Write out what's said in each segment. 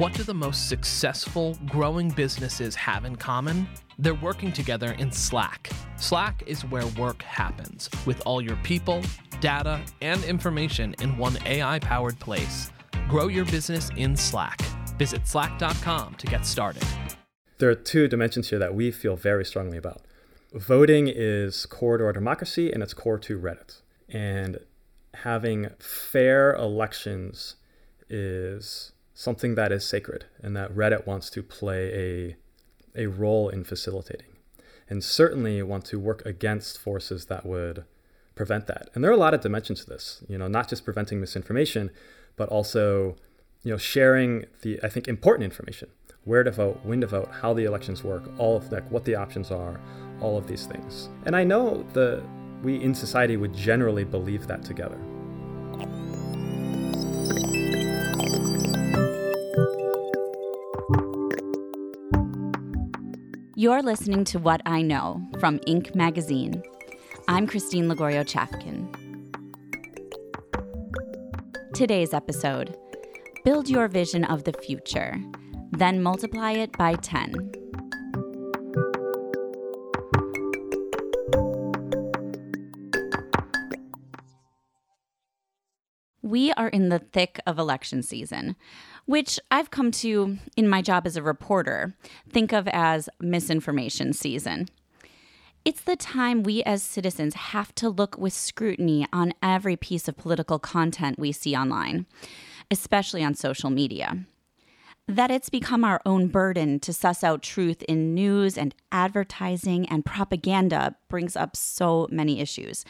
What do the most successful growing businesses have in common? They're working together in Slack. Slack is where work happens, with all your people, data, and information in one AI powered place. Grow your business in Slack. Visit slack.com to get started. There are two dimensions here that we feel very strongly about. Voting is core to our democracy and it's core to Reddit. And having fair elections is something that is sacred and that Reddit wants to play a, a role in facilitating. And certainly want to work against forces that would prevent that. And there are a lot of dimensions to this, you know, not just preventing misinformation, but also, you know, sharing the I think important information. Where to vote, when to vote, how the elections work, all of like what the options are, all of these things. And I know the we in society would generally believe that together. You're listening to What I Know from Inc. magazine. I'm Christine Lagorio Chafkin. Today's episode Build your vision of the future, then multiply it by 10. We are in the thick of election season, which I've come to, in my job as a reporter, think of as misinformation season. It's the time we as citizens have to look with scrutiny on every piece of political content we see online, especially on social media. That it's become our own burden to suss out truth in news and advertising and propaganda brings up so many issues.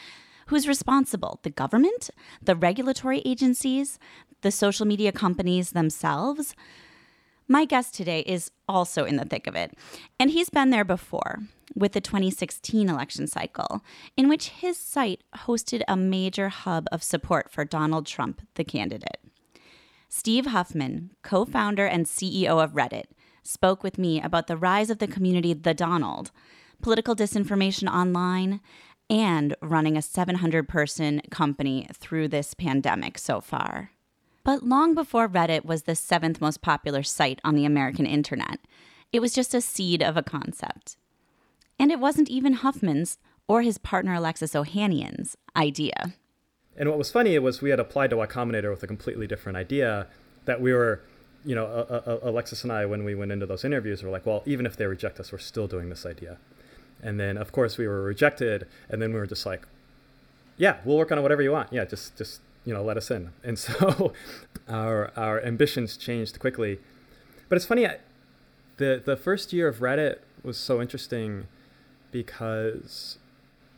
Who's responsible? The government? The regulatory agencies? The social media companies themselves? My guest today is also in the thick of it, and he's been there before with the 2016 election cycle, in which his site hosted a major hub of support for Donald Trump, the candidate. Steve Huffman, co founder and CEO of Reddit, spoke with me about the rise of the community The Donald, political disinformation online, and running a 700 person company through this pandemic so far. But long before Reddit was the seventh most popular site on the American internet, it was just a seed of a concept. And it wasn't even Huffman's or his partner Alexis Ohanian's idea. And what was funny was we had applied to Y Combinator with a completely different idea that we were, you know, Alexis and I, when we went into those interviews, were like, well, even if they reject us, we're still doing this idea. And then, of course, we were rejected. And then we were just like, yeah, we'll work on whatever you want. Yeah, just, just you know, let us in. And so our, our ambitions changed quickly. But it's funny, the, the first year of Reddit was so interesting because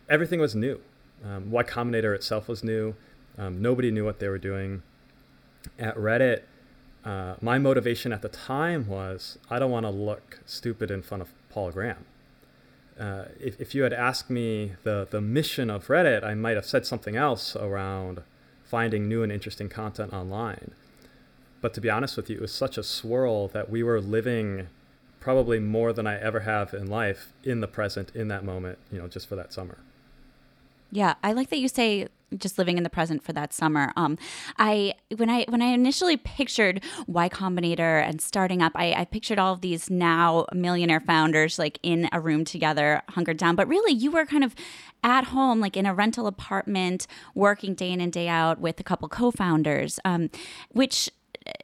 everything was new. Um, y Combinator itself was new. Um, nobody knew what they were doing. At Reddit, uh, my motivation at the time was I don't want to look stupid in front of Paul Graham uh, if, if you had asked me the, the mission of Reddit, I might have said something else around finding new and interesting content online. But to be honest with you, it was such a swirl that we were living probably more than I ever have in life in the present, in that moment, you know, just for that summer. Yeah, I like that you say just living in the present for that summer. Um, I when I when I initially pictured Y Combinator and starting up, I, I pictured all of these now millionaire founders like in a room together, hunkered down. But really, you were kind of at home, like in a rental apartment, working day in and day out with a couple co-founders, um, which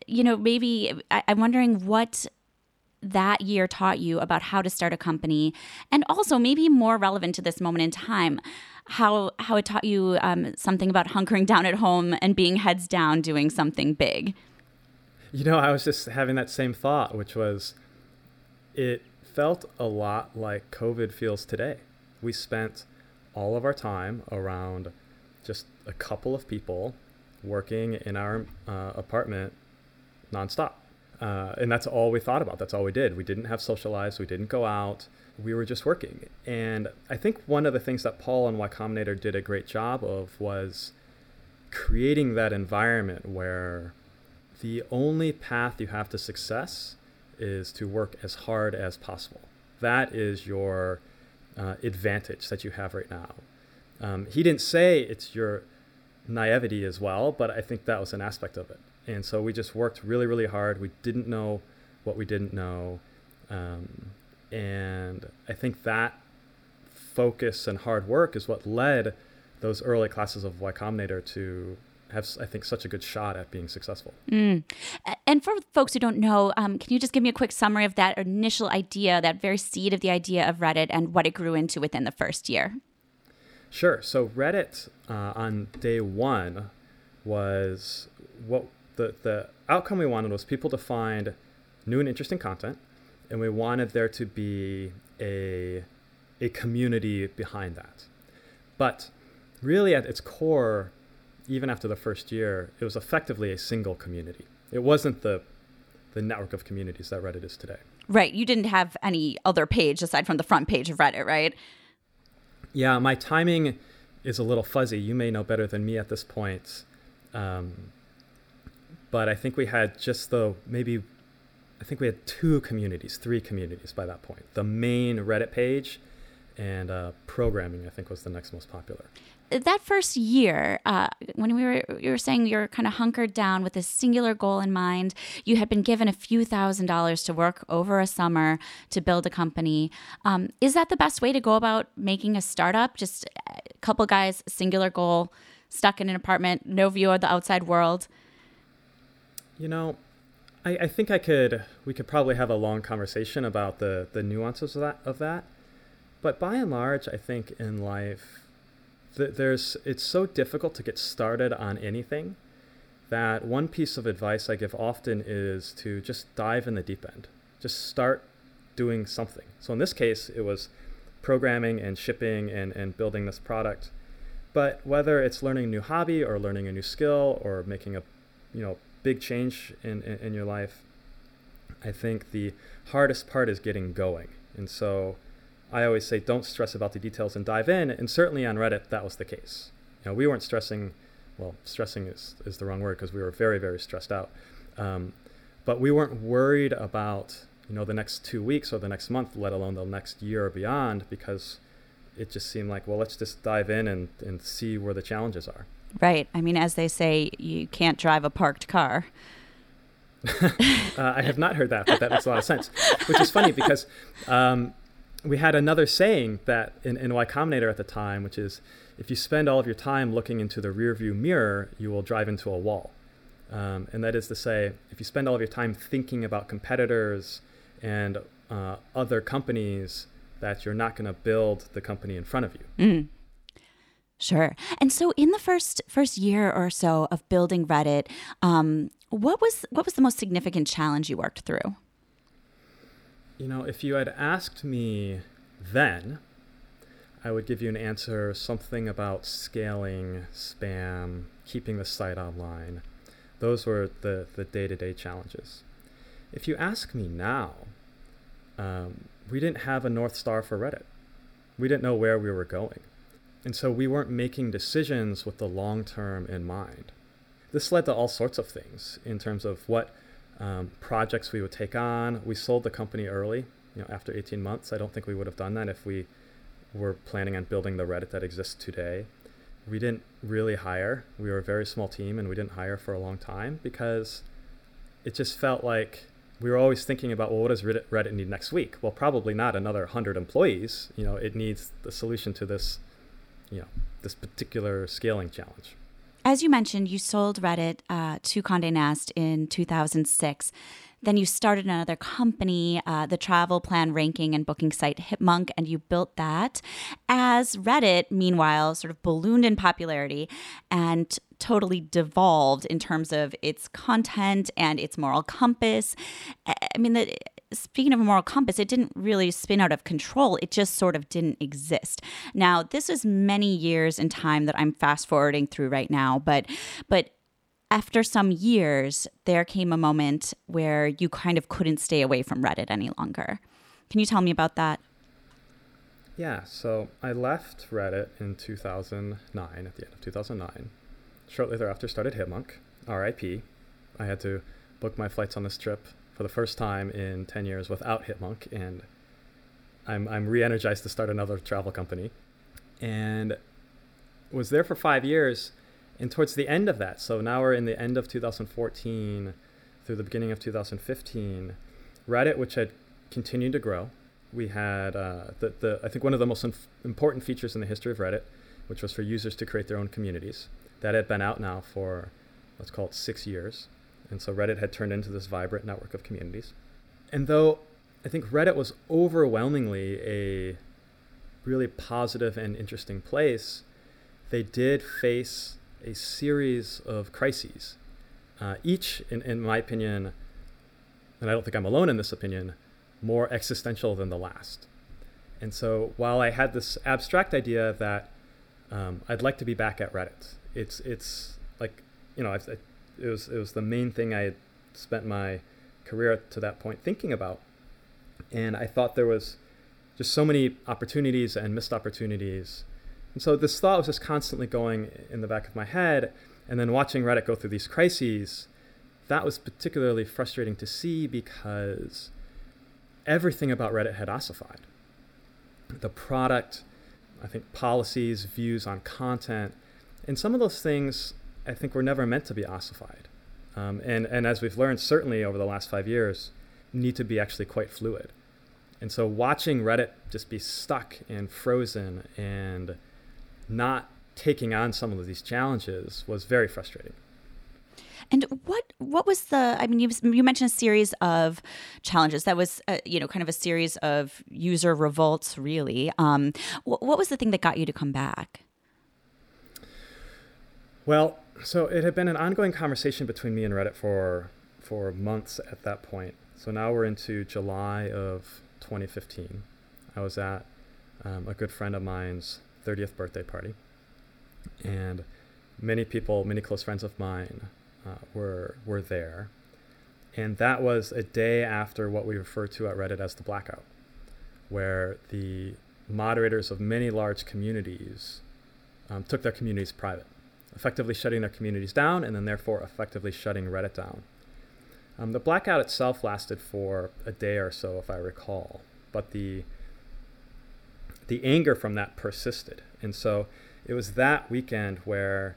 you know maybe I, I'm wondering what that year taught you about how to start a company and also maybe more relevant to this moment in time how how it taught you um, something about hunkering down at home and being heads down doing something big. You know, I was just having that same thought, which was it felt a lot like COVID feels today. We spent all of our time around just a couple of people working in our uh, apartment nonstop. Uh, and that's all we thought about. That's all we did. We didn't have social lives. We didn't go out we were just working. And I think one of the things that Paul and Y Combinator did a great job of was creating that environment where the only path you have to success is to work as hard as possible. That is your uh, advantage that you have right now. Um, he didn't say it's your naivety as well, but I think that was an aspect of it. And so we just worked really, really hard. We didn't know what we didn't know. Um, and I think that focus and hard work is what led those early classes of Y Combinator to have, I think, such a good shot at being successful. Mm. And for folks who don't know, um, can you just give me a quick summary of that initial idea, that very seed of the idea of Reddit, and what it grew into within the first year? Sure. So Reddit uh, on day one was what the the outcome we wanted was people to find new and interesting content, and we wanted there to be a a community behind that. But really, at its core, even after the first year, it was effectively a single community. It wasn't the the network of communities that Reddit is today. Right. You didn't have any other page aside from the front page of Reddit, right? Yeah, my timing is a little fuzzy. You may know better than me at this point. Um, but I think we had just the maybe, I think we had two communities, three communities by that point. The main Reddit page and uh, programming, I think, was the next most popular that first year, uh, when we were you were saying you're kind of hunkered down with a singular goal in mind, you had been given a few thousand dollars to work over a summer to build a company. Um, is that the best way to go about making a startup? Just a couple guys, singular goal, stuck in an apartment, no view of the outside world. You know, I, I think I could. We could probably have a long conversation about the the nuances of that of that. But by and large, I think in life there's it's so difficult to get started on anything that one piece of advice I give often is to just dive in the deep end. Just start doing something. So in this case, it was programming and shipping and, and building this product. But whether it's learning a new hobby or learning a new skill or making a you know big change in, in, in your life, I think the hardest part is getting going. And so I always say don't stress about the details and dive in. And certainly on Reddit, that was the case. You know, we weren't stressing. Well, stressing is, is the wrong word because we were very, very stressed out. Um, but we weren't worried about you know the next two weeks or the next month, let alone the next year or beyond, because it just seemed like well, let's just dive in and, and see where the challenges are. Right. I mean, as they say, you can't drive a parked car. uh, I have not heard that, but that makes a lot of sense. Which is funny because um, we had another saying that in, in Y Combinator at the time, which is if you spend all of your time looking into the rearview mirror, you will drive into a wall. Um, and that is to say, if you spend all of your time thinking about competitors and uh, other companies, that you're not going to build the company in front of you. Mm. Sure. And so, in the first first year or so of building Reddit, um, what was what was the most significant challenge you worked through? You know, if you had asked me then, I would give you an answer something about scaling, spam, keeping the site online. Those were the, the day-to-day challenges. If you ask me now, um, we didn't have a North Star for Reddit. We didn't know where we were going. And so we weren't making decisions with the long term in mind. This led to all sorts of things in terms of what um, projects we would take on. We sold the company early, you know, after 18 months. I don't think we would have done that if we were planning on building the Reddit that exists today. We didn't really hire. We were a very small team and we didn't hire for a long time because it just felt like we were always thinking about, well, what does Reddit need next week? Well, probably not another 100 employees. You know, it needs the solution to this, you know, this particular scaling challenge. As you mentioned, you sold Reddit uh, to Condé Nast in 2006. Then you started another company, uh, the travel plan ranking and booking site Hipmunk, and you built that. As Reddit, meanwhile, sort of ballooned in popularity and totally devolved in terms of its content and its moral compass. I mean, the speaking of a moral compass, it didn't really spin out of control. It just sort of didn't exist. Now, this is many years in time that I'm fast forwarding through right now, but but after some years, there came a moment where you kind of couldn't stay away from Reddit any longer. Can you tell me about that? Yeah, so I left Reddit in 2009, at the end of 2009. Shortly thereafter, started Hipmunk, RIP. I had to book my flights on this trip for the first time in 10 years without Hipmunk, and I'm, I'm re energized to start another travel company. And was there for five years. And towards the end of that, so now we're in the end of 2014 through the beginning of 2015, Reddit, which had continued to grow, we had uh, the, the I think one of the most inf- important features in the history of Reddit, which was for users to create their own communities. That had been out now for let's call it six years, and so Reddit had turned into this vibrant network of communities. And though I think Reddit was overwhelmingly a really positive and interesting place, they did face a series of crises, uh, each, in, in my opinion, and I don't think I'm alone in this opinion, more existential than the last. And so while I had this abstract idea that um, I'd like to be back at Reddit, it's it's like you know it was it was the main thing I had spent my career to that point thinking about, and I thought there was just so many opportunities and missed opportunities, and so this thought was just constantly going in the back of my head, and then watching Reddit go through these crises, that was particularly frustrating to see because everything about Reddit had ossified. The product, I think policies, views on content, and some of those things I think we're never meant to be ossified. Um, and, and as we've learned, certainly over the last five years, need to be actually quite fluid. And so watching Reddit just be stuck and frozen and not taking on some of these challenges was very frustrating. And what what was the? I mean, you you mentioned a series of challenges. That was uh, you know kind of a series of user revolts, really. Um, what, what was the thing that got you to come back? Well, so it had been an ongoing conversation between me and Reddit for for months at that point. So now we're into July of 2015. I was at um, a good friend of mine's 30th birthday party, and many people, many close friends of mine, uh, were were there, and that was a day after what we refer to at Reddit as the blackout, where the moderators of many large communities um, took their communities private, effectively shutting their communities down, and then therefore effectively shutting Reddit down. Um, the blackout itself lasted for a day or so, if I recall, but the the anger from that persisted, and so it was that weekend where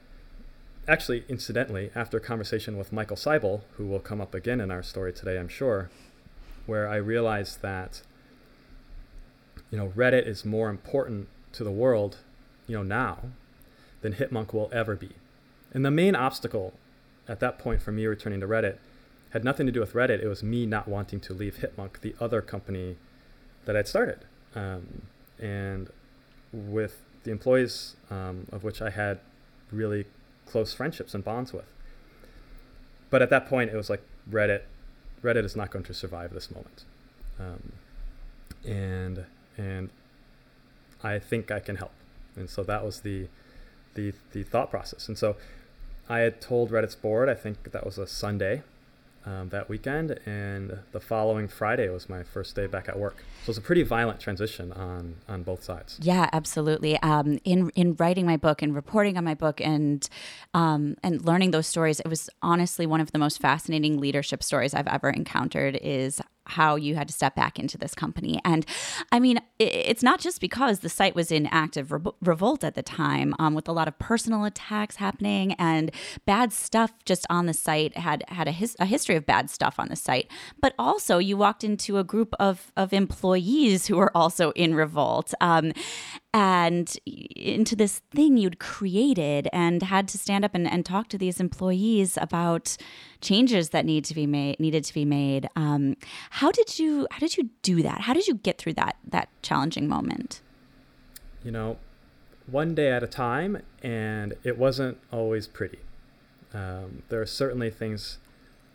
actually, incidentally, after a conversation with Michael Seibel, who will come up again in our story today, I'm sure, where I realized that, you know, Reddit is more important to the world, you know, now than Hipmunk will ever be. And the main obstacle at that point for me returning to Reddit had nothing to do with Reddit. It was me not wanting to leave Hipmunk, the other company that I'd started. Um, and with the employees um, of which I had really close friendships and bonds with. But at that point, it was like Reddit. Reddit is not going to survive this moment, um, and and I think I can help. And so that was the the the thought process. And so I had told Reddit's board. I think that was a Sunday um, that weekend, and the following Friday was my first day back at work. So it's a pretty violent transition on on both sides. Yeah, absolutely. Um, in in writing my book and reporting on my book and um, and learning those stories, it was honestly one of the most fascinating leadership stories I've ever encountered. Is how you had to step back into this company. And I mean, it's not just because the site was in active re- revolt at the time, um, with a lot of personal attacks happening and bad stuff just on the site had had a, his- a history of bad stuff on the site. But also, you walked into a group of of employees who were also in revolt. Um, and into this thing you'd created and had to stand up and, and talk to these employees about changes that need to be made needed to be made. Um, how did you how did you do that? How did you get through that that challenging moment? You know one day at a time and it wasn't always pretty. Um, there are certainly things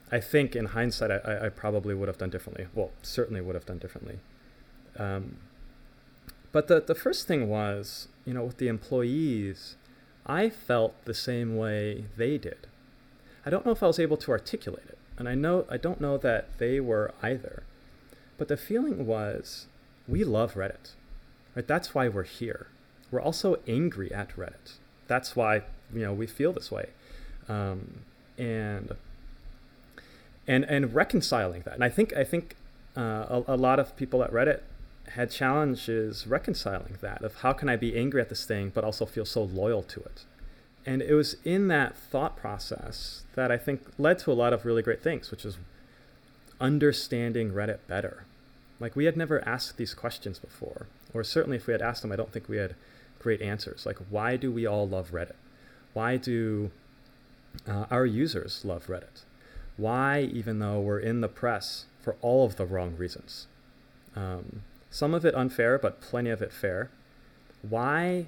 i think in hindsight I, I, probably would have done differently. Well certainly would have done differently. Um, but the, the first thing was, you know, with the employees, I felt the same way they did. I don't know if I was able to articulate it, and I know I don't know that they were either. But the feeling was, we love Reddit. Right? That's why we're here. We're also angry at Reddit. That's why you know we feel this way, um, and and and reconciling that. And I think I think uh, a, a lot of people at Reddit had challenges reconciling that of how can I be angry at this thing but also feel so loyal to it. and it was in that thought process that I think led to a lot of really great things, which is understanding Reddit better. Like we had never asked these questions before, or certainly if we had asked them, I don't think we had great answers. Like, why do we all love Reddit? Why do uh, our users love Reddit? Why, even though we're in the press for all of the wrong reasons, um, some of it unfair, but plenty of it fair, why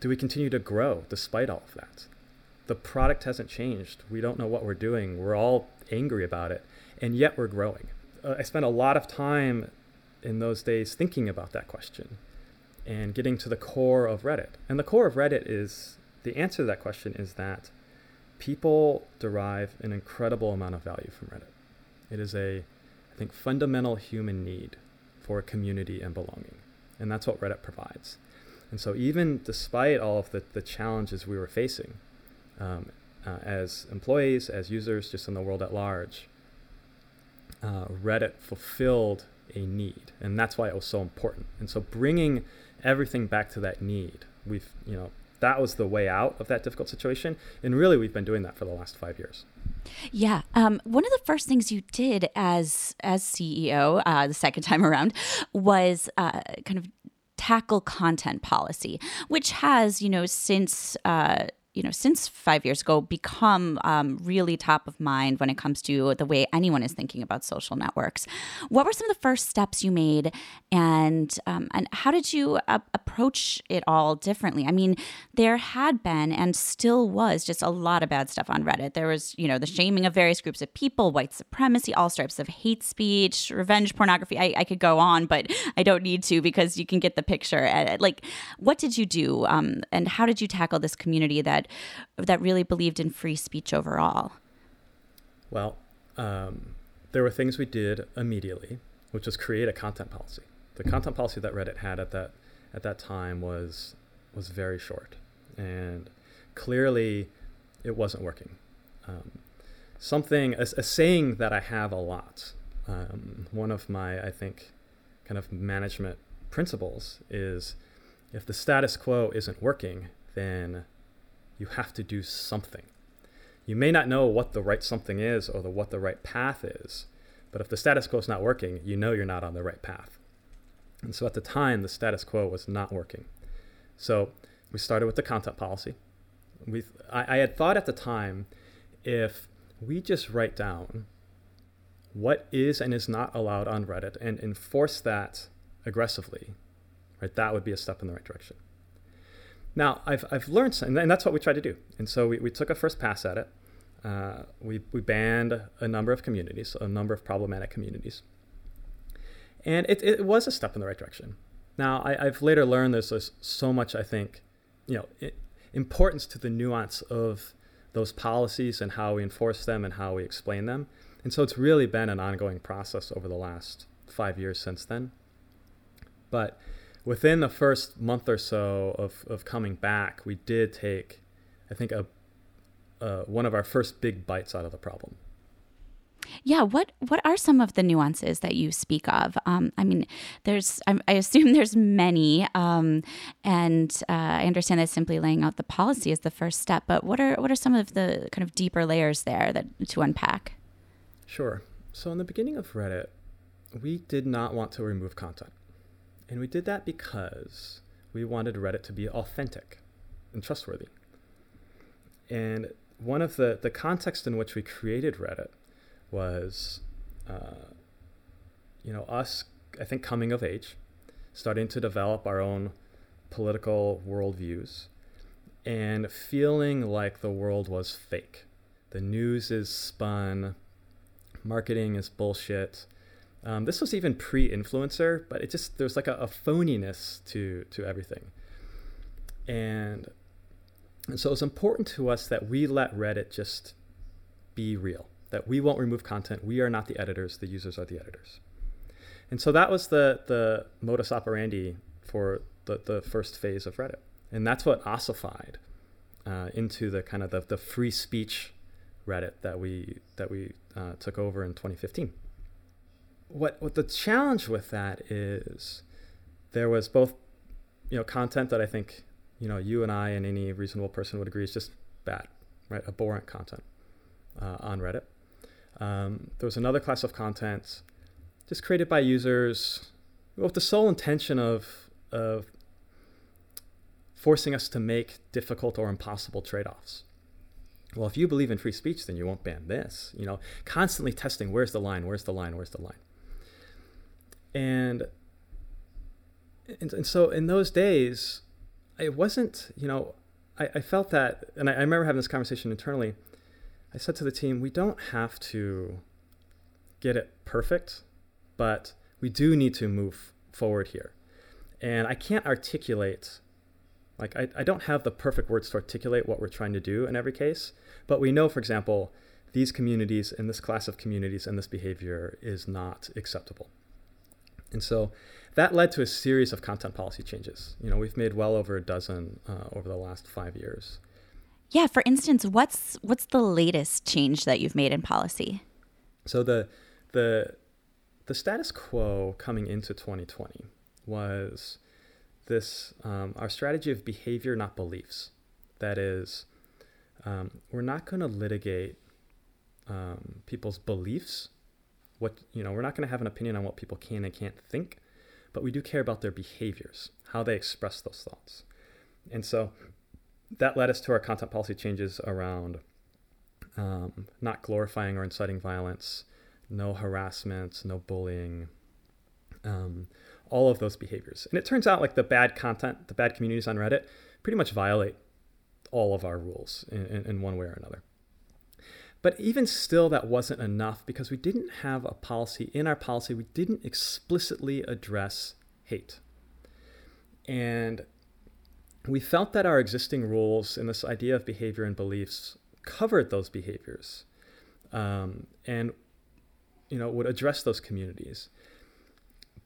do we continue to grow despite all of that? The product hasn't changed. We don't know what we're doing. We're all angry about it, and yet we're growing. Uh, I spent a lot of time in those days thinking about that question and getting to the core of Reddit. And the core of Reddit is the answer to that question is that people derive an incredible amount of value from Reddit. It is a, I think, fundamental human need for community and belonging. And that's what Reddit provides. And so, even despite all of the, the challenges we were facing um, uh, as employees, as users, just in the world at large, uh, Reddit fulfilled a need. And that's why it was so important. And so, bringing everything back to that need, we've, you know, that was the way out of that difficult situation. And really, we've been doing that for the last five years. Yeah, um, one of the first things you did as as CEO uh, the second time around was uh, kind of tackle content policy, which has, you know, since uh, you know, since five years ago, become um, really top of mind when it comes to the way anyone is thinking about social networks. What were some of the first steps you made, and um, and how did you approach it all differently? I mean, there had been and still was just a lot of bad stuff on Reddit. There was, you know, the shaming of various groups of people, white supremacy, all stripes of hate speech, revenge pornography. I, I could go on, but I don't need to because you can get the picture. Uh, like, what did you do, um, and how did you tackle this community that that really believed in free speech overall? Well, um, there were things we did immediately, which was create a content policy. The content policy that Reddit had at that at that time was was very short, and clearly, it wasn't working. Um, something a, a, saying that I have a lot. Um, one of my I think kind of management principles is if the status quo isn't working, then you have to do something. You may not know what the right something is or the, what the right path is, but if the status quo is not working, you know you're not on the right path. And so at the time, the status quo was not working. So we started with the content policy. We, I, I had thought at the time if we just write down what is and is not allowed on Reddit and enforce that aggressively, right, that would be a step in the right direction. Now, I've, I've learned, and that's what we tried to do. And so we, we took a first pass at it. Uh, we, we banned a number of communities, a number of problematic communities. And it, it was a step in the right direction. Now, I, have later learned there's so much, I think, you know, it, importance to the nuance of those policies and how we enforce them and how we explain them. And so it's really been an ongoing process over the last five years since then. But within the first month or so of, of coming back, we did take, I think, a uh, one of our first big bites out of the problem. Yeah, what what are some of the nuances that you speak of? Um, I mean, there's I, I assume there's many, um, and uh, I understand that simply laying out the policy is the first step. But what are what are some of the kind of deeper layers there that to unpack? Sure. So in the beginning of Reddit, we did not want to remove content. And we did that because we wanted Reddit to be authentic and trustworthy. And one of the, the context in which we created Reddit was, uh, you know, us, I think, coming of age, starting to develop our own political worldviews, and feeling like the world was fake. The news is spun, marketing is bullshit, um, this was even pre-influencer, but it just there's like a, a phoniness to to everything, and and so it's important to us that we let Reddit just be real. That we won't remove content. We are not the editors. The users are the editors. And so that was the the modus operandi for the, the first phase of Reddit, and that's what ossified uh, into the kind of the, the free speech Reddit that we that we uh, took over in 2015 what what the challenge with that is there was both you know content that I think you know, you and I and any reasonable person would agree is just bad, right? Abhorrent content uh, on Reddit. Um, there was another class of content just created by users with the sole intention of, of forcing us to make difficult or impossible trade-offs. Well, if you believe in free speech, then you won't ban this. You know, constantly testing where's the line, where's the line, where's the line. And and, and so in those days, it wasn't, you know, I, I felt that, and I, I remember having this conversation internally. I said to the team, we don't have to get it perfect, but we do need to move forward here. And I can't articulate, like, I, I don't have the perfect words to articulate what we're trying to do in every case, but we know, for example, these communities and this class of communities and this behavior is not acceptable. And so that led to a series of content policy changes. You know, we've made well over a dozen uh, over the last five years. Yeah. For instance, what's what's the latest change that you've made in policy? So the the the status quo coming into 2020 was this um, our strategy of behavior, not beliefs. That is, um, we're not going to litigate um, people's beliefs. What you know, we're not going to have an opinion on what people can and can't think, but we do care about their behaviors, how they express those thoughts. And so that led us to our content policy changes around um, not glorifying or inciting violence, no harassment, no bullying, um, all of those behaviors. And it turns out like the bad content, the bad communities on Reddit pretty much violate all of our rules in, in, in one way or another. But even still, that wasn't enough because we didn't have a policy. In our policy, we didn't explicitly address hate. And we felt that our existing rules and this idea of behavior and beliefs covered those behaviors um, and you know would address those communities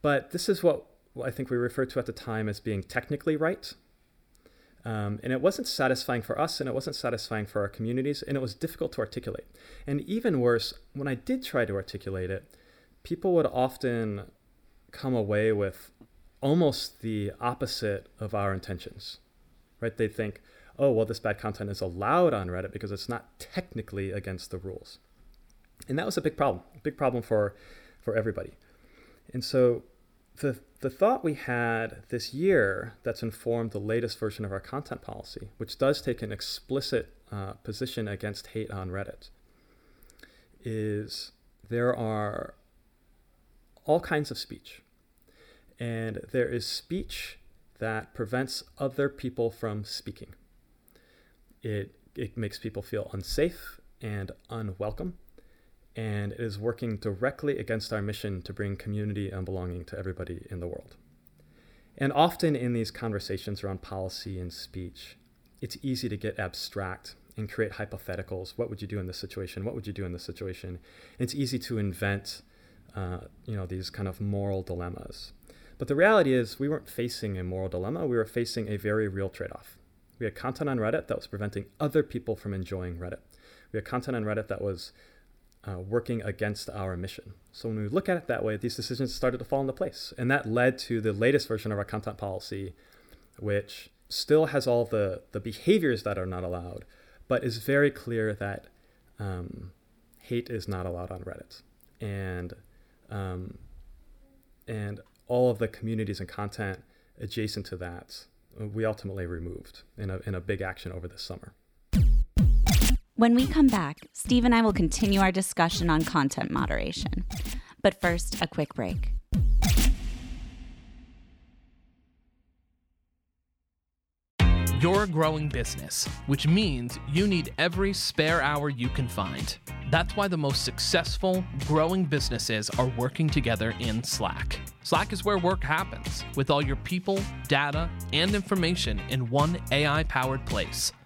but this is what i think we referred to at the time as being technically right um, and it wasn't satisfying for us and it wasn't satisfying for our communities and it was difficult to articulate and even worse when i did try to articulate it people would often come away with almost the opposite of our intentions right? They think, oh, well, this bad content is allowed on Reddit because it's not technically against the rules. And that was a big problem, a big problem for, for everybody. And so the, the thought we had this year that's informed the latest version of our content policy, which does take an explicit uh, position against hate on Reddit, is there are all kinds of speech. And there is speech that prevents other people from speaking. It, it makes people feel unsafe and unwelcome, and it is working directly against our mission to bring community and belonging to everybody in the world. And often in these conversations around policy and speech, it's easy to get abstract and create hypotheticals. What would you do in this situation? What would you do in this situation? It's easy to invent, uh, you know, these kind of moral dilemmas. But the reality is, we weren't facing a moral dilemma. We were facing a very real trade off. We had content on Reddit that was preventing other people from enjoying Reddit. We had content on Reddit that was uh, working against our mission. So when we look at it that way, these decisions started to fall into place. And that led to the latest version of our content policy, which still has all the, the behaviors that are not allowed, but is very clear that um, hate is not allowed on Reddit. And um, and all of the communities and content adjacent to that, we ultimately removed in a, in a big action over this summer. When we come back, Steve and I will continue our discussion on content moderation. But first, a quick break. You're a growing business, which means you need every spare hour you can find. That's why the most successful, growing businesses are working together in Slack. Slack is where work happens, with all your people, data, and information in one AI powered place.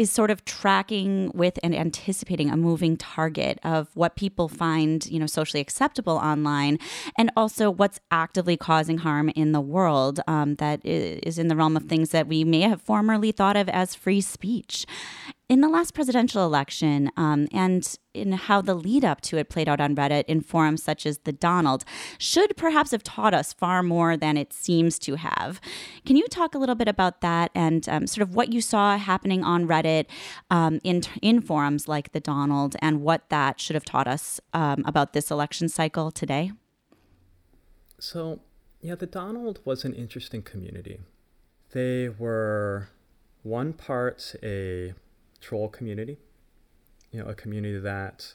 is sort of tracking with and anticipating a moving target of what people find, you know, socially acceptable online, and also what's actively causing harm in the world um, that is in the realm of things that we may have formerly thought of as free speech in the last presidential election um, and in how the lead up to it played out on Reddit in forums such as the Donald should perhaps have taught us far more than it seems to have. Can you talk a little bit about that and um, sort of what you saw happening on Reddit um, in, in forums like the Donald and what that should have taught us um, about this election cycle today? So, yeah, the Donald was an interesting community. They were one part a troll community, you know, a community that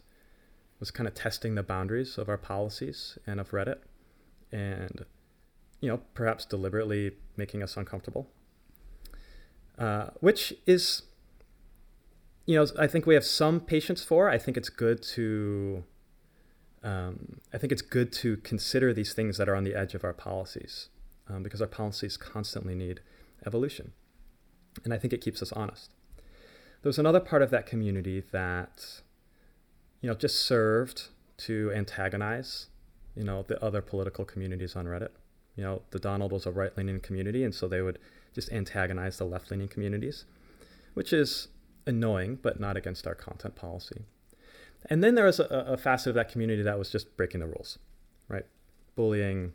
was kind of testing the boundaries of our policies and of Reddit, and you know, perhaps deliberately making us uncomfortable. Uh, which is, you know, I think we have some patience for. I think it's good to. Um, I think it's good to consider these things that are on the edge of our policies, um, because our policies constantly need evolution, and I think it keeps us honest there was another part of that community that, you know, just served to antagonize, you know, the other political communities on Reddit. You know, the Donald was a right-leaning community, and so they would just antagonize the left-leaning communities, which is annoying, but not against our content policy. And then there was a, a facet of that community that was just breaking the rules, right? Bullying,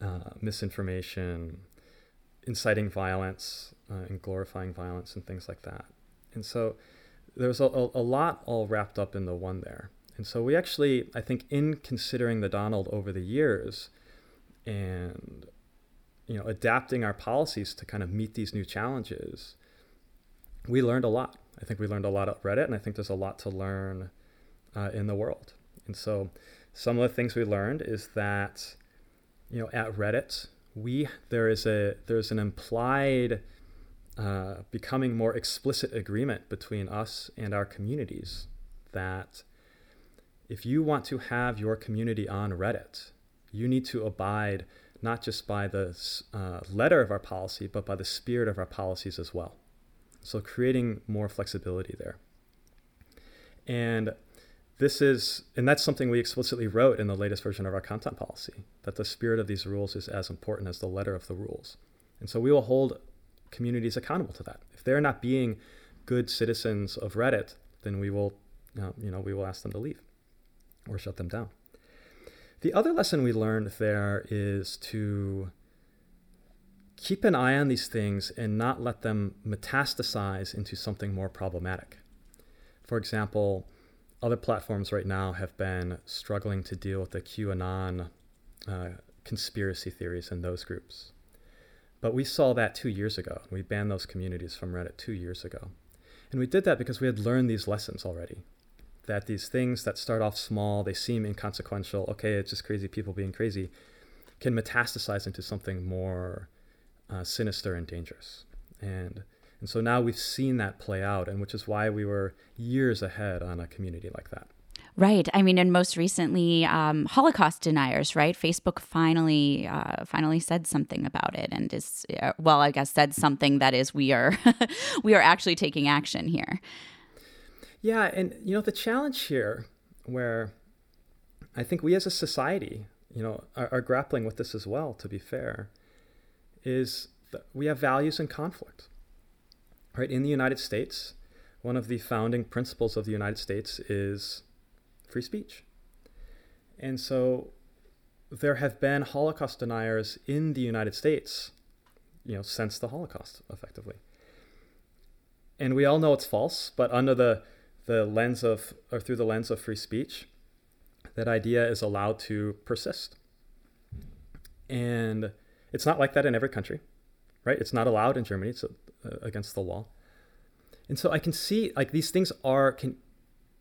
uh, misinformation, inciting violence, uh, and glorifying violence, and things like that. And so there's a, a, lot all wrapped up in the one there. And so we actually, I think, in considering the Donald over the years and you know adapting our policies to kind of meet these new challenges, we learned a lot. I think we learned a lot at Reddit, and I think there's a lot to learn uh, in the world. And so some of the things we learned is that you know at Reddit we there is a there's an implied uh, becoming more explicit agreement between us and our communities that if you want to have your community on Reddit, you need to abide not just by the uh, letter of our policy, but by the spirit of our policies as well. So, creating more flexibility there. And this is, and that's something we explicitly wrote in the latest version of our content policy that the spirit of these rules is as important as the letter of the rules. And so we will hold communities accountable to that. If they're not being good citizens of Reddit, then we will, you know, we will ask them to leave or shut them down. The other lesson we learned there is to keep an eye on these things and not let them metastasize into something more problematic. For example, other platforms right now have been struggling to deal with the QAnon uh, conspiracy theories in those groups. But we saw that two years ago. We banned those communities from Reddit two years ago. And we did that because we had learned these lessons already. That these things that start off small, they seem inconsequential, okay, it's just crazy people being crazy, can metastasize into something more uh, sinister and dangerous. And, and so now we've seen that play out, and which is why we were years ahead on a community like that. Right. I mean, and most recently, um, Holocaust deniers. Right. Facebook finally, uh, finally said something about it, and is uh, well, I guess said something that is we are, we are actually taking action here. Yeah, and you know the challenge here, where I think we as a society, you know, are, are grappling with this as well. To be fair, is that we have values in conflict. Right in the United States, one of the founding principles of the United States is free speech. And so there have been Holocaust deniers in the United States, you know, since the Holocaust, effectively. And we all know it's false, but under the, the lens of, or through the lens of free speech, that idea is allowed to persist. And it's not like that in every country, right? It's not allowed in Germany, it's uh, against the law. And so I can see, like, these things are, can,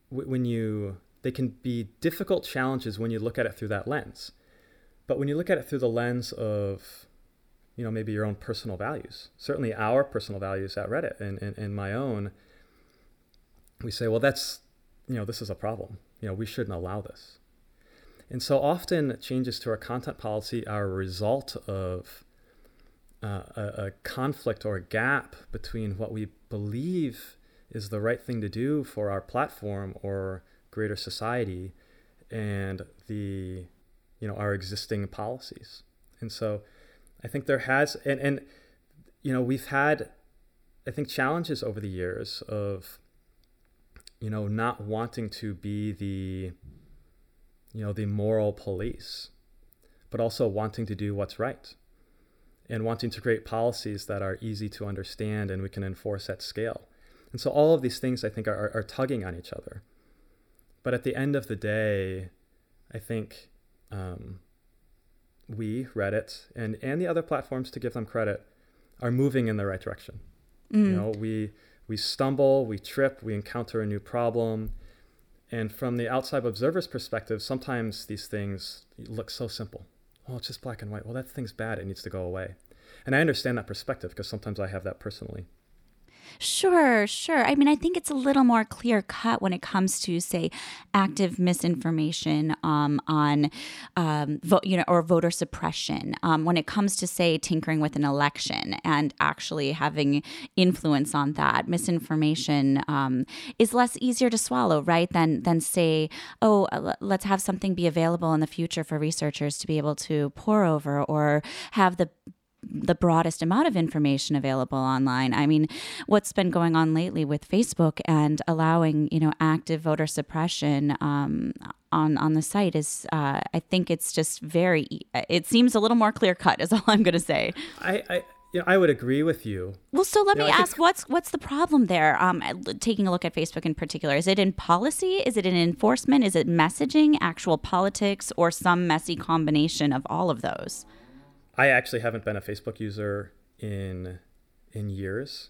when you they can be difficult challenges when you look at it through that lens. But when you look at it through the lens of, you know, maybe your own personal values, certainly our personal values at Reddit and, and, and my own, we say, well, that's, you know, this is a problem. You know, we shouldn't allow this. And so often changes to our content policy are a result of uh, a, a conflict or a gap between what we believe is the right thing to do for our platform or greater society and the you know our existing policies. And so i think there has and and you know we've had i think challenges over the years of you know not wanting to be the you know the moral police but also wanting to do what's right and wanting to create policies that are easy to understand and we can enforce at scale. And so all of these things i think are, are, are tugging on each other. But at the end of the day i think um, we reddit and and the other platforms to give them credit are moving in the right direction. Mm. you know we we stumble we trip we encounter a new problem and from the outside observer's perspective sometimes these things look so simple. Oh it's just black and white. Well that thing's bad. It needs to go away. And i understand that perspective because sometimes i have that personally Sure, sure. I mean, I think it's a little more clear cut when it comes to, say, active misinformation um, on, um, you know, or voter suppression. Um, when it comes to, say, tinkering with an election and actually having influence on that, misinformation um, is less easier to swallow, right? Than than say, oh, let's have something be available in the future for researchers to be able to pour over or have the the broadest amount of information available online. I mean, what's been going on lately with Facebook and allowing you know active voter suppression um, on on the site is, uh, I think it's just very. It seems a little more clear cut. Is all I'm going to say. I. I... You know, I would agree with you. Well, so let you me know, ask, think... what's what's the problem there? Um, taking a look at Facebook in particular, is it in policy? Is it in enforcement? Is it messaging, actual politics, or some messy combination of all of those? I actually haven't been a Facebook user in in years,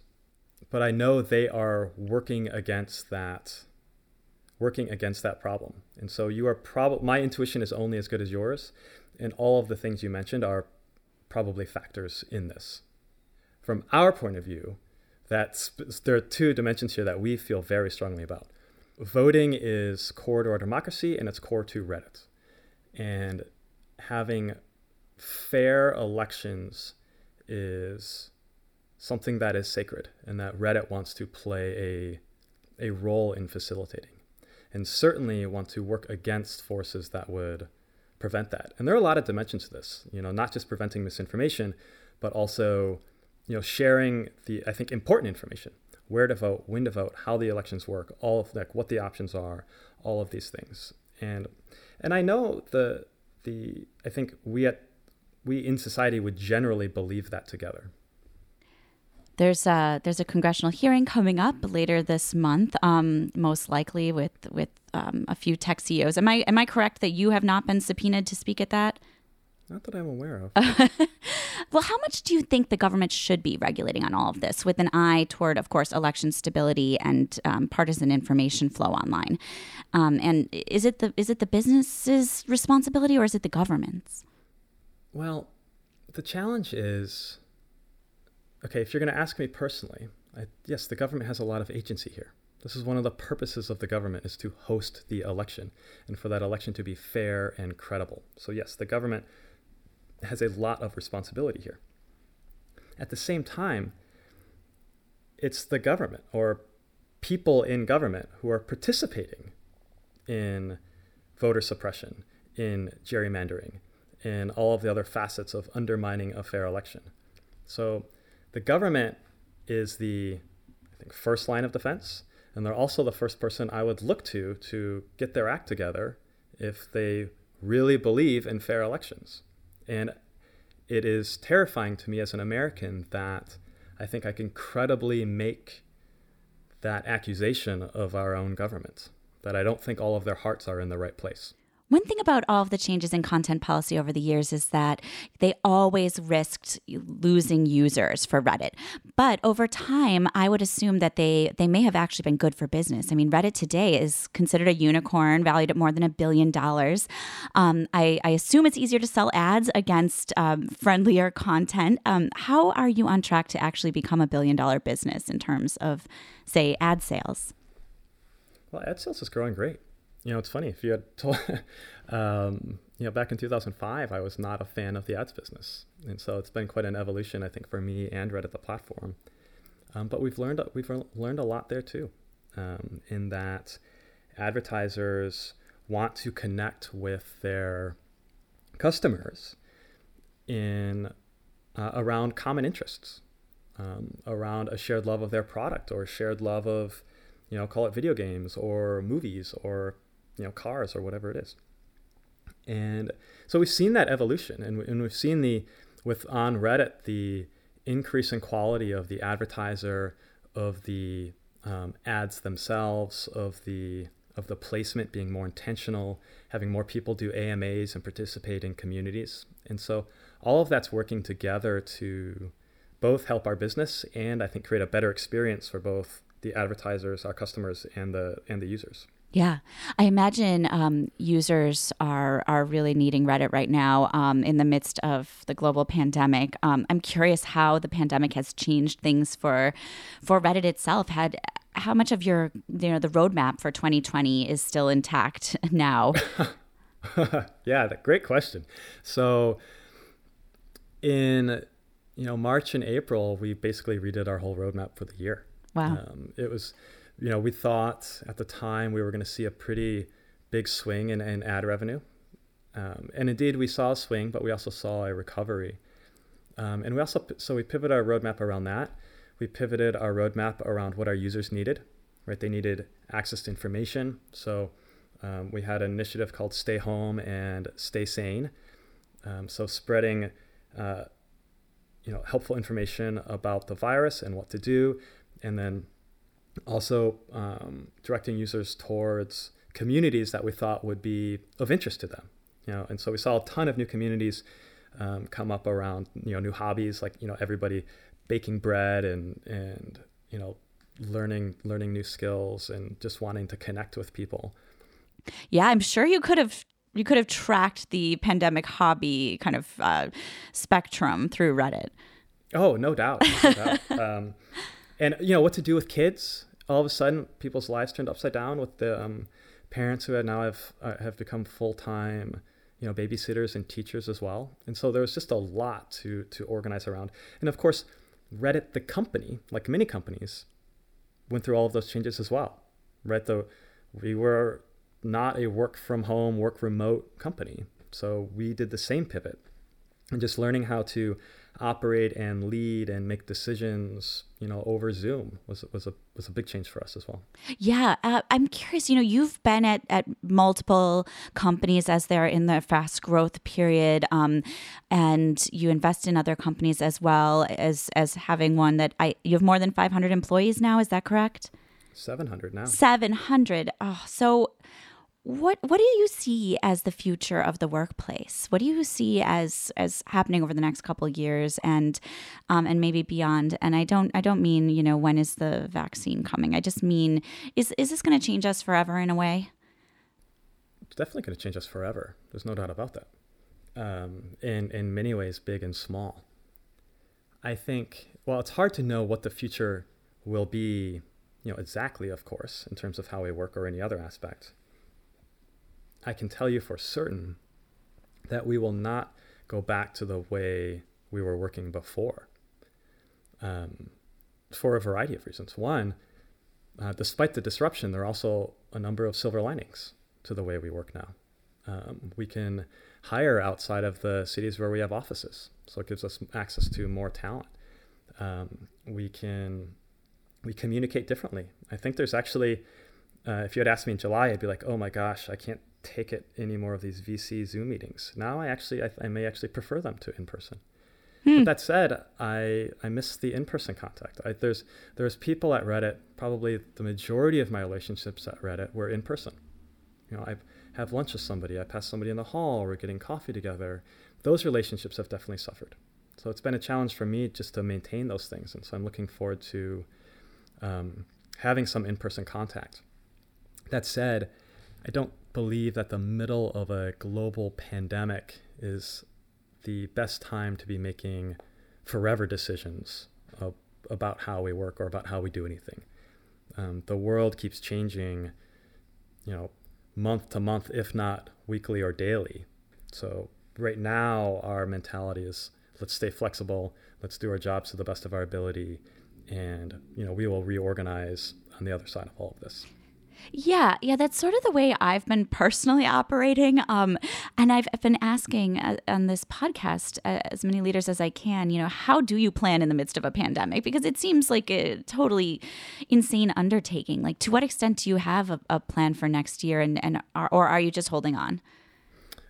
but I know they are working against that working against that problem. And so you are probably my intuition is only as good as yours, and all of the things you mentioned are probably factors in this. From our point of view, that's there are two dimensions here that we feel very strongly about. Voting is core to our democracy and it's core to Reddit. And having fair elections is something that is sacred and that Reddit wants to play a, a role in facilitating and certainly want to work against forces that would prevent that. And there are a lot of dimensions to this, you know, not just preventing misinformation, but also, you know, sharing the, I think, important information, where to vote, when to vote, how the elections work, all of like what the options are, all of these things. And, and I know the, the, I think we at we in society would generally believe that together. There's a there's a congressional hearing coming up later this month, um, most likely with with um, a few tech CEOs. Am I am I correct that you have not been subpoenaed to speak at that? Not that I'm aware of. well, how much do you think the government should be regulating on all of this, with an eye toward, of course, election stability and um, partisan information flow online? Um, and is it the is it the business's responsibility or is it the government's? Well, the challenge is okay, if you're going to ask me personally, I, yes, the government has a lot of agency here. This is one of the purposes of the government is to host the election and for that election to be fair and credible. So yes, the government has a lot of responsibility here. At the same time, it's the government or people in government who are participating in voter suppression, in gerrymandering, in all of the other facets of undermining a fair election. So the government is the I think first line of defense, and they're also the first person I would look to to get their act together if they really believe in fair elections. And it is terrifying to me as an American that I think I can credibly make that accusation of our own government, that I don't think all of their hearts are in the right place. One thing about all of the changes in content policy over the years is that they always risked losing users for Reddit. But over time, I would assume that they they may have actually been good for business. I mean, Reddit today is considered a unicorn, valued at more than a billion dollars. Um, I, I, assume it's easier to sell ads against um, friendlier content. Um, how are you on track to actually become a billion dollar business in terms of, say, ad sales? Well, ad sales is growing great you know, it's funny if you had told, um, you know, back in 2005, I was not a fan of the ads business, and so it's been quite an evolution, I think, for me and Reddit the platform. Um, but we've learned we've learned a lot there too, um, in that advertisers want to connect with their customers in uh, around common interests, um, around a shared love of their product or shared love of, you know, call it video games or movies or you know cars or whatever it is. And so we've seen that evolution, and, and we've seen the with on Reddit the increase in quality of the advertiser, of the um, ads themselves, of the of the placement being more intentional, having more people do AMAs and participate in communities. And so all of that's working together to both help our business and I think create a better experience for both the advertisers, our customers, and the and the users. Yeah, I imagine um, users are are really needing Reddit right now um, in the midst of the global pandemic. Um, I'm curious how the pandemic has changed things for for Reddit itself. Had how much of your you know the roadmap for 2020 is still intact now? yeah, great question. So in you know March and April, we basically redid our whole roadmap for the year. Wow, um, it was you know, we thought at the time we were going to see a pretty big swing in, in ad revenue. Um, and indeed, we saw a swing, but we also saw a recovery. Um, and we also, so we pivoted our roadmap around that. We pivoted our roadmap around what our users needed, right? They needed access to information. So um, we had an initiative called Stay Home and Stay Sane. Um, so spreading, uh, you know, helpful information about the virus and what to do, and then also um, directing users towards communities that we thought would be of interest to them. You know, and so we saw a ton of new communities um, come up around you know new hobbies like you know everybody baking bread and and you know learning learning new skills and just wanting to connect with people. Yeah, I'm sure you could have you could have tracked the pandemic hobby kind of uh, spectrum through Reddit. Oh, no doubt. No doubt. um, and you know what to do with kids all of a sudden people's lives turned upside down with the um, parents who had now have uh, have become full time you know babysitters and teachers as well. And so there was just a lot to to organize around. And of course reddit the company like many companies went through all of those changes as well right? The we were not a work from home work remote company. So we did the same pivot and just learning how to operate and lead and make decisions, you know, over Zoom was was a was a big change for us as well. Yeah, uh, I'm curious. You know, you've been at at multiple companies as they're in the fast growth period, um, and you invest in other companies as well as as having one that I you have more than 500 employees now. Is that correct? 700 now. 700. Oh, so what what do you see as the future of the workplace? What do you see as as happening over the next couple of years and um, and maybe beyond? And I don't I don't mean you know when is the vaccine coming? I just mean is is this going to change us forever in a way? It's definitely going to change us forever. There's no doubt about that. Um, in in many ways, big and small. I think well, it's hard to know what the future will be, you know, exactly, of course, in terms of how we work or any other aspect I can tell you for certain that we will not go back to the way we were working before um, for a variety of reasons. One, uh, despite the disruption, there are also a number of silver linings to the way we work now. Um, we can hire outside of the cities where we have offices, so it gives us access to more talent. Um, we can we communicate differently. I think there's actually, uh, if you had asked me in July, I'd be like, oh my gosh, I can't take it any more of these VC Zoom meetings. Now I actually I, I may actually prefer them to in person. Hmm. But that said, I I miss the in person contact. I, there's there's people at Reddit. Probably the majority of my relationships at Reddit were in person. You know, I have lunch with somebody. I pass somebody in the hall. We're getting coffee together. Those relationships have definitely suffered. So it's been a challenge for me just to maintain those things. And so I'm looking forward to um, having some in person contact. That said, I don't believe that the middle of a global pandemic is the best time to be making forever decisions of, about how we work or about how we do anything. Um, the world keeps changing, you know, month to month, if not weekly or daily. So right now, our mentality is let's stay flexible, let's do our jobs to the best of our ability, and you know we will reorganize on the other side of all of this. Yeah, yeah, that's sort of the way I've been personally operating. Um, and I've, been asking uh, on this podcast uh, as many leaders as I can, you know, how do you plan in the midst of a pandemic? Because it seems like a totally insane undertaking. Like, to what extent do you have a, a plan for next year, and, and are, or are you just holding on?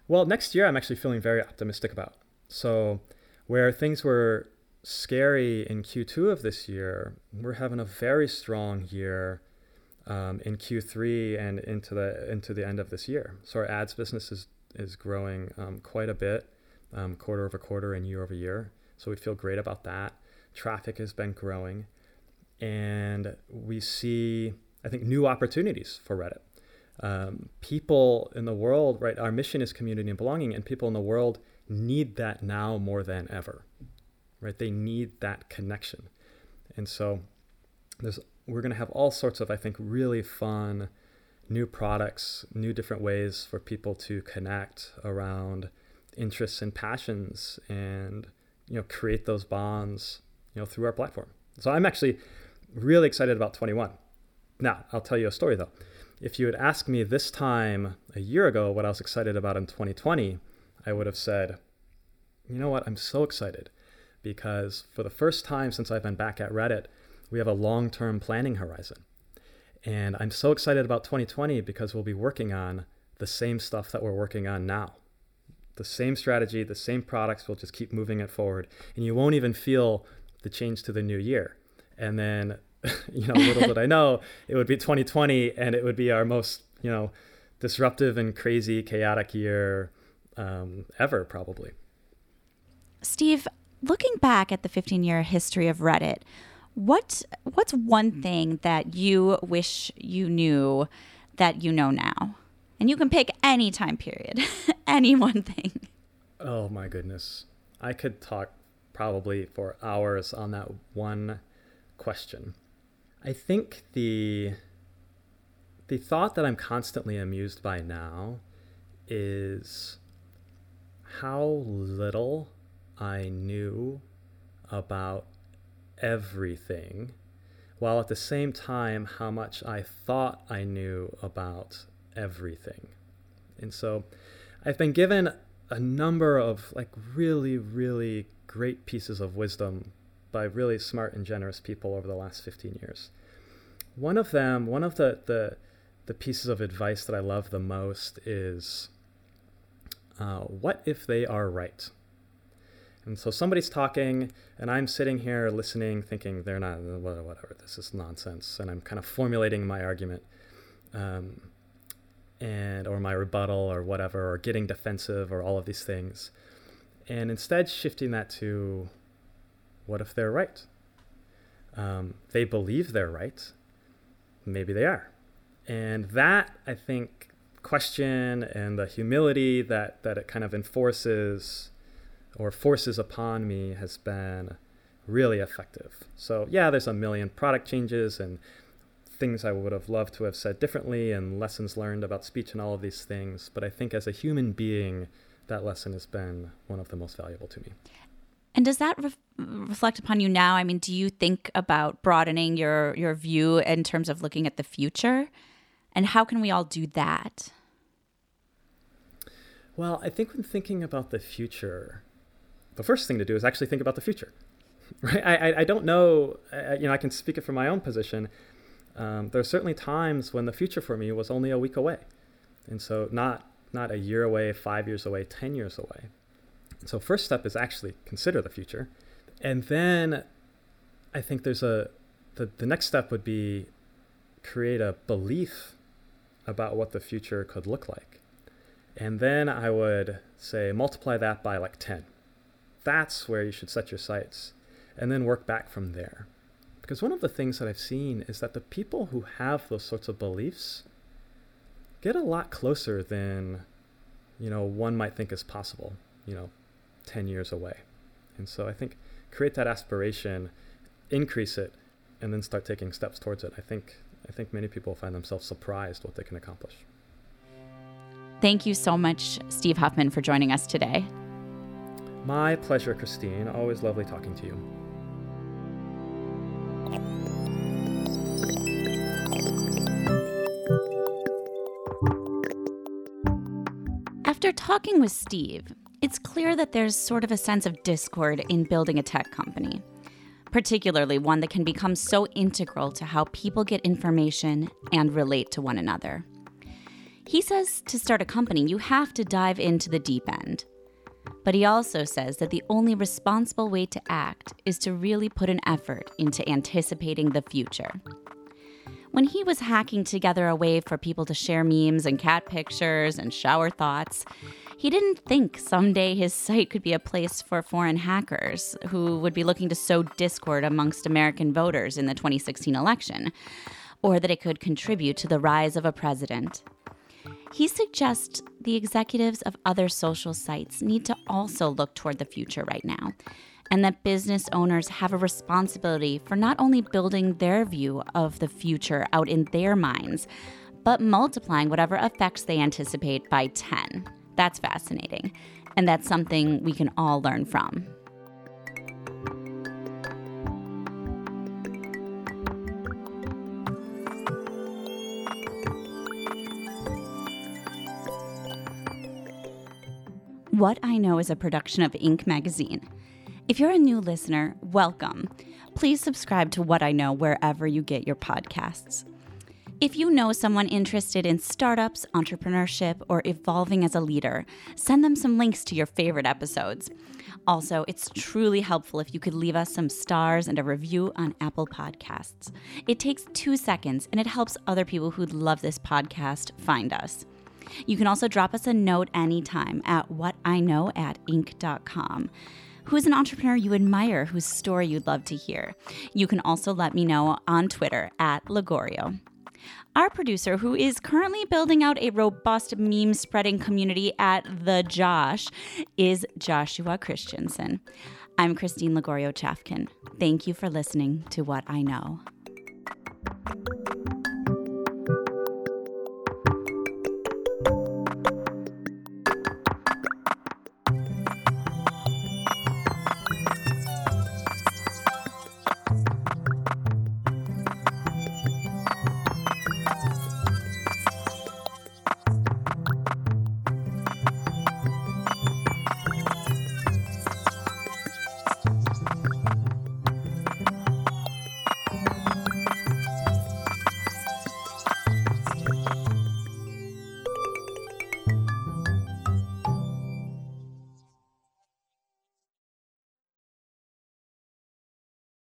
Well, next year I'm actually feeling very optimistic about. So, where things were scary in Q2 of this year, we're having a very strong year um, in Q3 and into the into the end of this year. So our ads business is is growing um, quite a bit, um, quarter over quarter and year over year. So we feel great about that. Traffic has been growing, and we see I think new opportunities for Reddit. Um, people in the world, right? Our mission is community and belonging, and people in the world need that now more than ever, right? They need that connection, and so there's we're going to have all sorts of, I think, really fun new products, new different ways for people to connect around interests and passions and, you know, create those bonds, you know, through our platform. So I'm actually really excited about 21. Now, I'll tell you a story though. If you had asked me this time a year ago what I was excited about in 2020, I would have said, you know what, I'm so excited because for the first time since I've been back at Reddit, we have a long term planning horizon. And I'm so excited about 2020 because we'll be working on the same stuff that we're working on now. The same strategy, the same products, we'll just keep moving it forward. And you won't even feel the change to the new year. And then, you know, little did I know, it would be 2020 and it would be our most, you know, disruptive and crazy, chaotic year um, ever, probably. Steve, looking back at the 15 year history of Reddit, what what's one thing that you wish you knew that you know now? And you can pick any time period, any one thing. Oh my goodness. I could talk probably for hours on that one question. I think the the thought that I'm constantly amused by now is how little I knew about everything, while at the same time, how much I thought I knew about everything. And so I've been given a number of like really, really great pieces of wisdom by really smart and generous people over the last 15 years. One of them, one of the, the, the pieces of advice that I love the most is uh, what if they are right? And so somebody's talking, and I'm sitting here listening, thinking they're not, whatever, this is nonsense. And I'm kind of formulating my argument. Um, and or my rebuttal or whatever or getting defensive or all of these things and instead shifting that to what if they're right um, they believe they're right maybe they are and that i think question and the humility that that it kind of enforces or forces upon me has been really effective. So, yeah, there's a million product changes and things I would have loved to have said differently and lessons learned about speech and all of these things. But I think as a human being, that lesson has been one of the most valuable to me. And does that re- reflect upon you now? I mean, do you think about broadening your your view in terms of looking at the future? And how can we all do that? Well, I think when thinking about the future, the first thing to do is actually think about the future. Right? I, I, don't know, I, you know, I can speak it from my own position. Um, there are certainly times when the future for me was only a week away. And so not, not a year away, five years away, 10 years away. So first step is actually consider the future. And then I think there's a, the, the next step would be create a belief about what the future could look like. And then I would say multiply that by like 10 that's where you should set your sights and then work back from there. Because one of the things that I've seen is that the people who have those sorts of beliefs get a lot closer than, you know, one might think is possible, you know, 10 years away. And so I think create that aspiration, increase it, and then start taking steps towards it. I think I think many people find themselves surprised what they can accomplish. Thank you so much, Steve Huffman, for joining us today. My pleasure, Christine. Always lovely talking to you. After talking with Steve, it's clear that there's sort of a sense of discord in building a tech company, particularly one that can become so integral to how people get information and relate to one another. He says to start a company, you have to dive into the deep end but he also says that the only responsible way to act is to really put an effort into anticipating the future. When he was hacking together a way for people to share memes and cat pictures and shower thoughts, he didn't think someday his site could be a place for foreign hackers who would be looking to sow discord amongst American voters in the 2016 election, or that it could contribute to the rise of a president. He suggests the executives of other social sites need to also look toward the future right now and that business owners have a responsibility for not only building their view of the future out in their minds, but multiplying whatever effects they anticipate by 10. That's fascinating, and that's something we can all learn from. What I Know is a production of Inc. magazine. If you're a new listener, welcome. Please subscribe to What I Know wherever you get your podcasts. If you know someone interested in startups, entrepreneurship, or evolving as a leader, send them some links to your favorite episodes. Also, it's truly helpful if you could leave us some stars and a review on Apple Podcasts. It takes two seconds and it helps other people who love this podcast find us. You can also drop us a note anytime at whatiknow at inc.com. Who is an entrepreneur you admire whose story you'd love to hear? You can also let me know on Twitter at Lagorio. Our producer, who is currently building out a robust meme spreading community at The Josh, is Joshua Christensen. I'm Christine Lagorio Chafkin. Thank you for listening to What I Know.